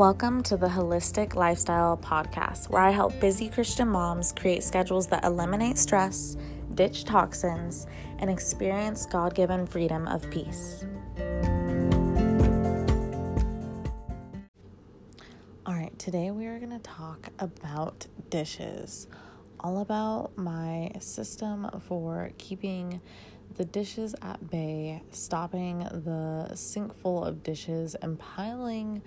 Welcome to the Wholistic Lifestyle Podcast, where I help busy Christian moms create schedules that eliminate stress, ditch toxins, and experience God given freedom of peace. All right, today we are going to talk about dishes, all about my system for keeping the dishes at bay, stopping the sink full of dishes, and piling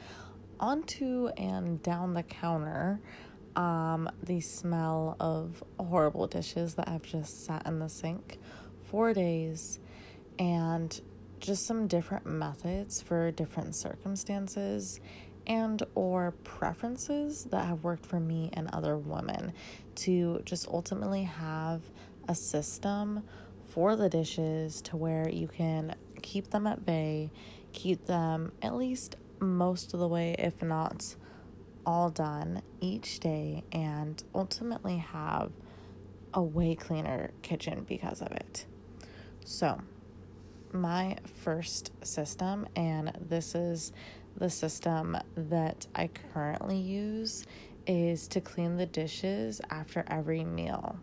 onto and down the counter um, the smell of horrible dishes that have just sat in the sink for days and just some different methods for different circumstances and or preferences that have worked for me and other women to just ultimately have a system for the dishes to where you can keep them at bay, keep them at least most of the way, if not all done each day, and ultimately have a way cleaner kitchen because of it. So, my first system, and this is the system that I currently use, is to clean the dishes after every meal.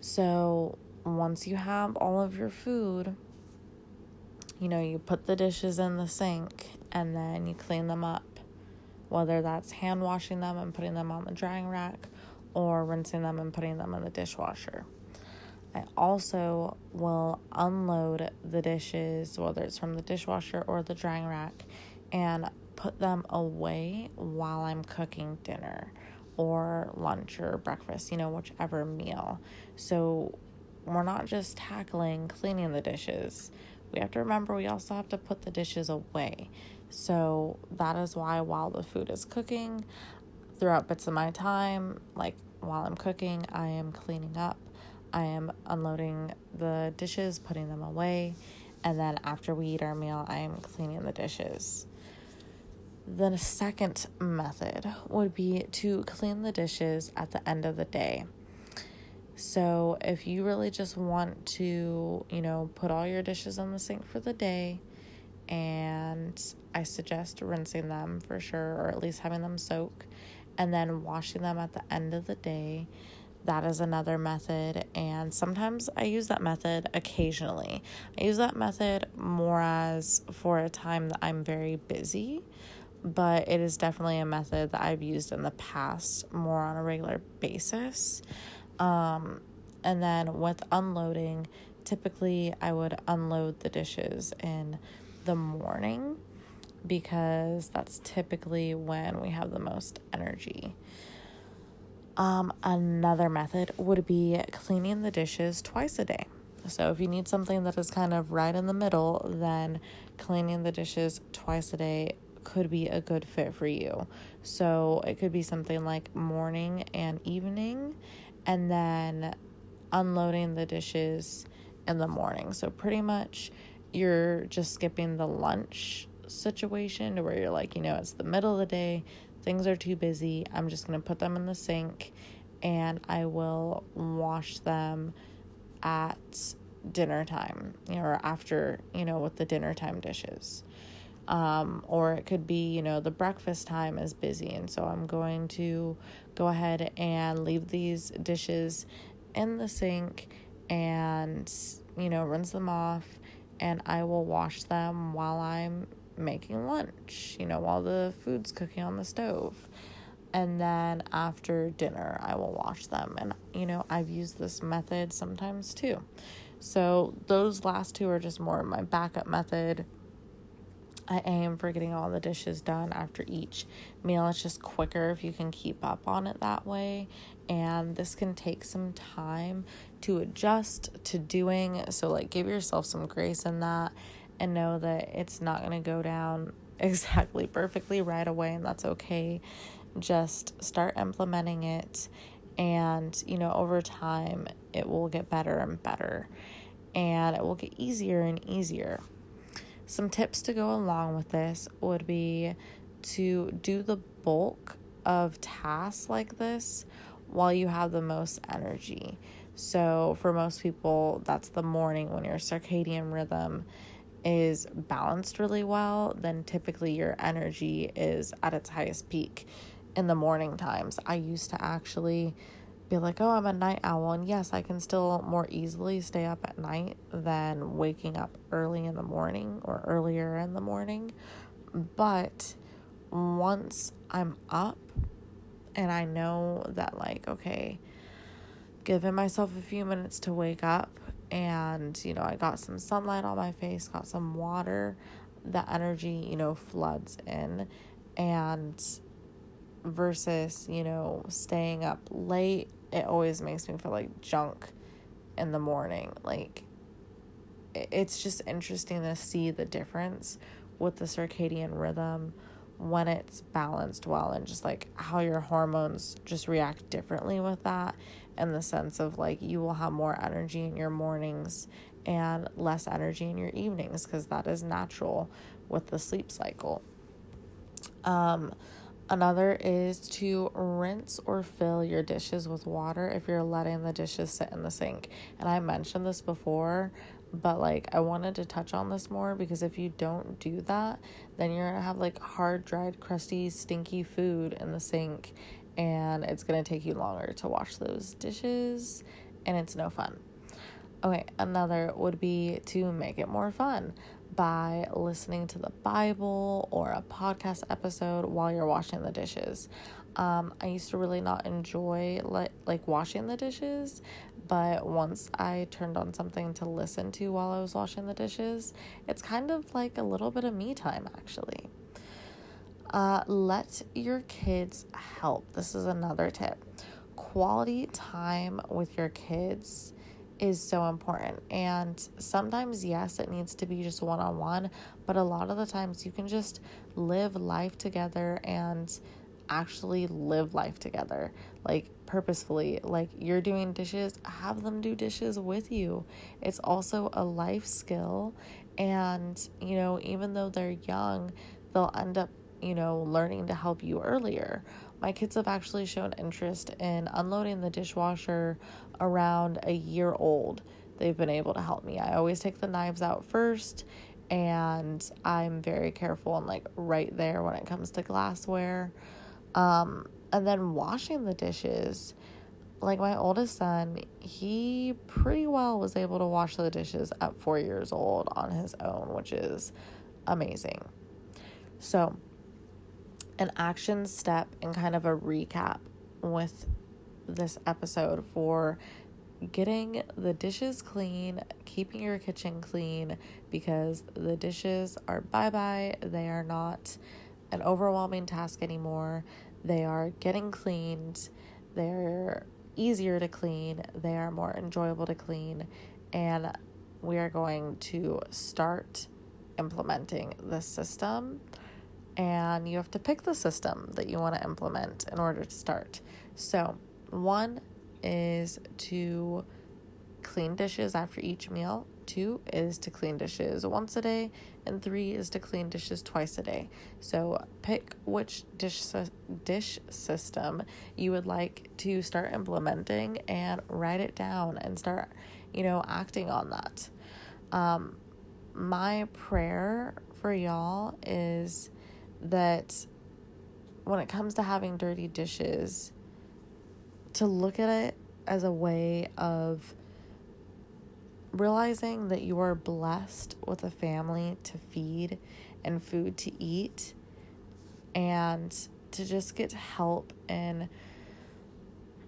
So, once you have all of your food, you know, you put the dishes in the sink and then you clean them up, whether that's hand washing them and putting them on the drying rack or rinsing them and putting them in the dishwasher. I also will unload the dishes, whether it's from the dishwasher or the drying rack, and put them away while I'm cooking dinner or lunch or breakfast, you know, whichever meal. So we're not just tackling cleaning the dishes. We have to remember we also have to put the dishes away. So that is why while the food is cooking, throughout bits of my time, like while I'm cooking, I am cleaning up, I am unloading the dishes, putting them away, and then after we eat our meal, I am cleaning the dishes. The second method would be to clean the dishes at the end of the day. So, if you really just want to, you know, put all your dishes in the sink for the day, and I suggest rinsing them for sure, or at least having them soak, and then washing them at the end of the day. That is another method, and sometimes I use that method occasionally. I use that method more as for a time that I'm very busy, but it is definitely a method that I've used in the past more on a regular basis. Um, and then with unloading, typically I would unload the dishes in the morning because that's typically when we have the most energy. Um, another method would be cleaning the dishes twice a day. So, if you need something that is kind of right in the middle, then cleaning the dishes twice a day could be a good fit for you. So, it could be something like morning and evening, and then unloading the dishes in the morning. So, pretty much you're just skipping the lunch situation to where you're like, you know, it's the middle of the day, things are too busy. I'm just going to put them in the sink and I will wash them at dinner time, or after, you know, with the dinner time dishes. Um, or it could be, you know, the breakfast time is busy, and so I'm going to go ahead and leave these dishes in the sink and, you know, rinse them off, and I will wash them while I'm making lunch, you know, while the food's cooking on the stove. And then after dinner, I will wash them. And, you know, I've used this method sometimes too. So those last two are just more my backup method I aim for getting all the dishes done after each meal. It's just quicker if you can keep up on it that way. And this can take some time to adjust to doing. So, like, give yourself some grace in that and know that it's not going to go down exactly perfectly right away, and that's okay. Just start implementing it, and you know, over time, it will get better and better, and it will get easier and easier. Some tips to go along with this would be to do the bulk of tasks like this while you have the most energy. So, for most people, that's the morning when your circadian rhythm is balanced really well, then typically your energy is at its highest peak in the morning times. I used to actually be like, oh, I'm a night owl. And yes, I can still more easily stay up at night than waking up early in the morning or earlier in the morning. But once I'm up and I know that, like, okay, giving myself a few minutes to wake up and, you know, I got some sunlight on my face, got some water, the energy, you know, floods in. And versus, you know, staying up late, it always makes me feel like junk in the morning. Like, it's just interesting to see the difference with the circadian rhythm when it's balanced well and just like how your hormones just react differently with that in the sense of like you will have more energy in your mornings and less energy in your evenings because that is natural with the sleep cycle. Um, Another is to rinse or fill your dishes with water if you're letting the dishes sit in the sink. And I mentioned this before, but like I wanted to touch on this more because if you don't do that, then you're gonna have like hard, dried, crusty, stinky food in the sink, and it's gonna take you longer to wash those dishes, and it's no fun. Okay, another would be to make it more fun by listening to the Bible or a podcast episode while you're washing the dishes. Um, I used to really not enjoy like like washing the dishes, but once I turned on something to listen to while I was washing the dishes, it's kind of like a little bit of me time actually. Uh, let your kids help. This is another tip. Quality time with your kids is so important. And sometimes, yes, it needs to be just one on one, but a lot of the times you can just live life together and actually live life together, like purposefully. Like you're doing dishes, have them do dishes with you. It's also a life skill. And, you know, even though they're young, they'll end up, you know, learning to help you earlier my kids have actually shown interest in unloading the dishwasher around a year old. They've been able to help me. I always take the knives out first, and I'm very careful and like right there when it comes to glassware. Um, and then washing the dishes. Like my oldest son, he pretty well was able to wash the dishes at four years old on his own, which is amazing. So, an action step and kind of a recap with this episode for getting the dishes clean, keeping your kitchen clean because the dishes are bye bye. They are not an overwhelming task anymore. They are getting cleaned. They're easier to clean. They are more enjoyable to clean. And we are going to start implementing this system and you have to pick the system that you want to implement in order to start. So, one is to clean dishes after each meal, two is to clean dishes once a day, and three is to clean dishes twice a day. So, pick which dish dish system you would like to start implementing and write it down and start, you know, acting on that. Um, my prayer for y'all is that when it comes to having dirty dishes, to look at it as a way of realizing that you are blessed with a family to feed and food to eat and to just get help in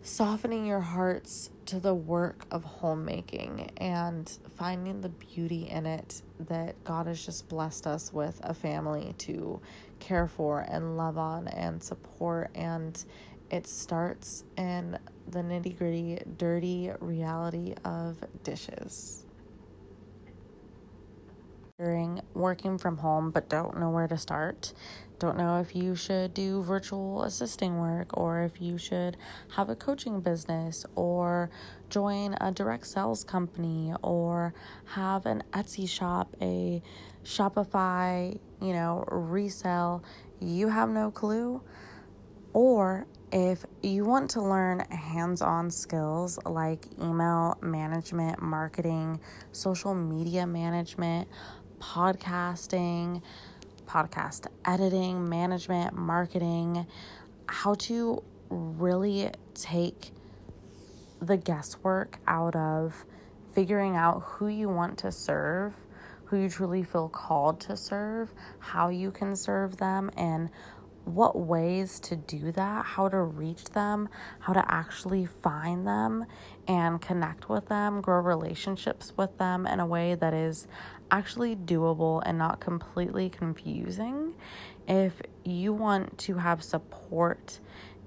softening your hearts to the work of homemaking and finding the beauty in it that God has just blessed us with a family to care for and love on and support. And it starts in the nitty gritty, dirty reality of dishes. During working from home but don't know where to start, don't know if you should do virtual assisting work or if you should have a coaching business or join a direct sales company or have an Etsy shop, a Shopify, you know, resell, you have no clue. Or if you want to learn hands on skills like email management, marketing, social media management, podcasting, podcast editing, management, marketing, how to really take the guesswork out of figuring out who you want to serve, who you truly feel called to serve, how you can serve them, and what ways to do that, how to reach them, how to actually find them and connect with them, grow relationships with them in a way that is actually doable and not completely confusing. If you want to have support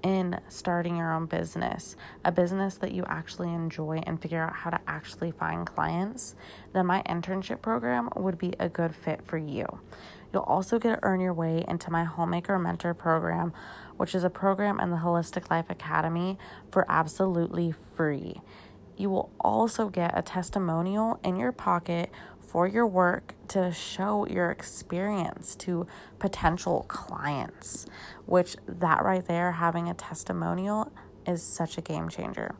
in starting your own business, a business that you actually enjoy and figure out how to actually find clients, then my internship program would be a good fit for you. You'll also get to earn your way into my Homemaker Mentor program, which is a program in the Wholistic Life Academy for absolutely free. You will also get a testimonial in your pocket for your work to show your experience to potential clients, which that right there, having a testimonial, is such a game changer.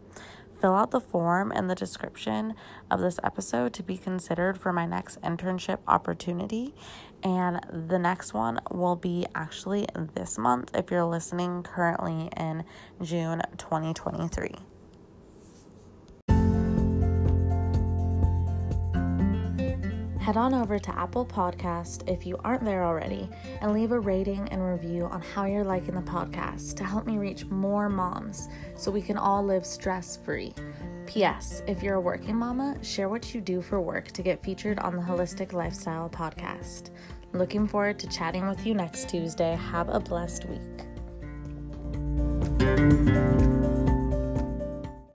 Fill out the form in the description of this episode to be considered for my next internship opportunity. And the next one will be actually this month if you're listening currently in June 2023. Head on over to Apple Podcast if you aren't there already and leave a rating and review on how you're liking the podcast to help me reach more moms so we can all live stress free. P.S. If you're a working mama, share what you do for work to get featured on the Wholistic Lifestyle podcast. Looking forward to chatting with you next Tuesday. Have a blessed week.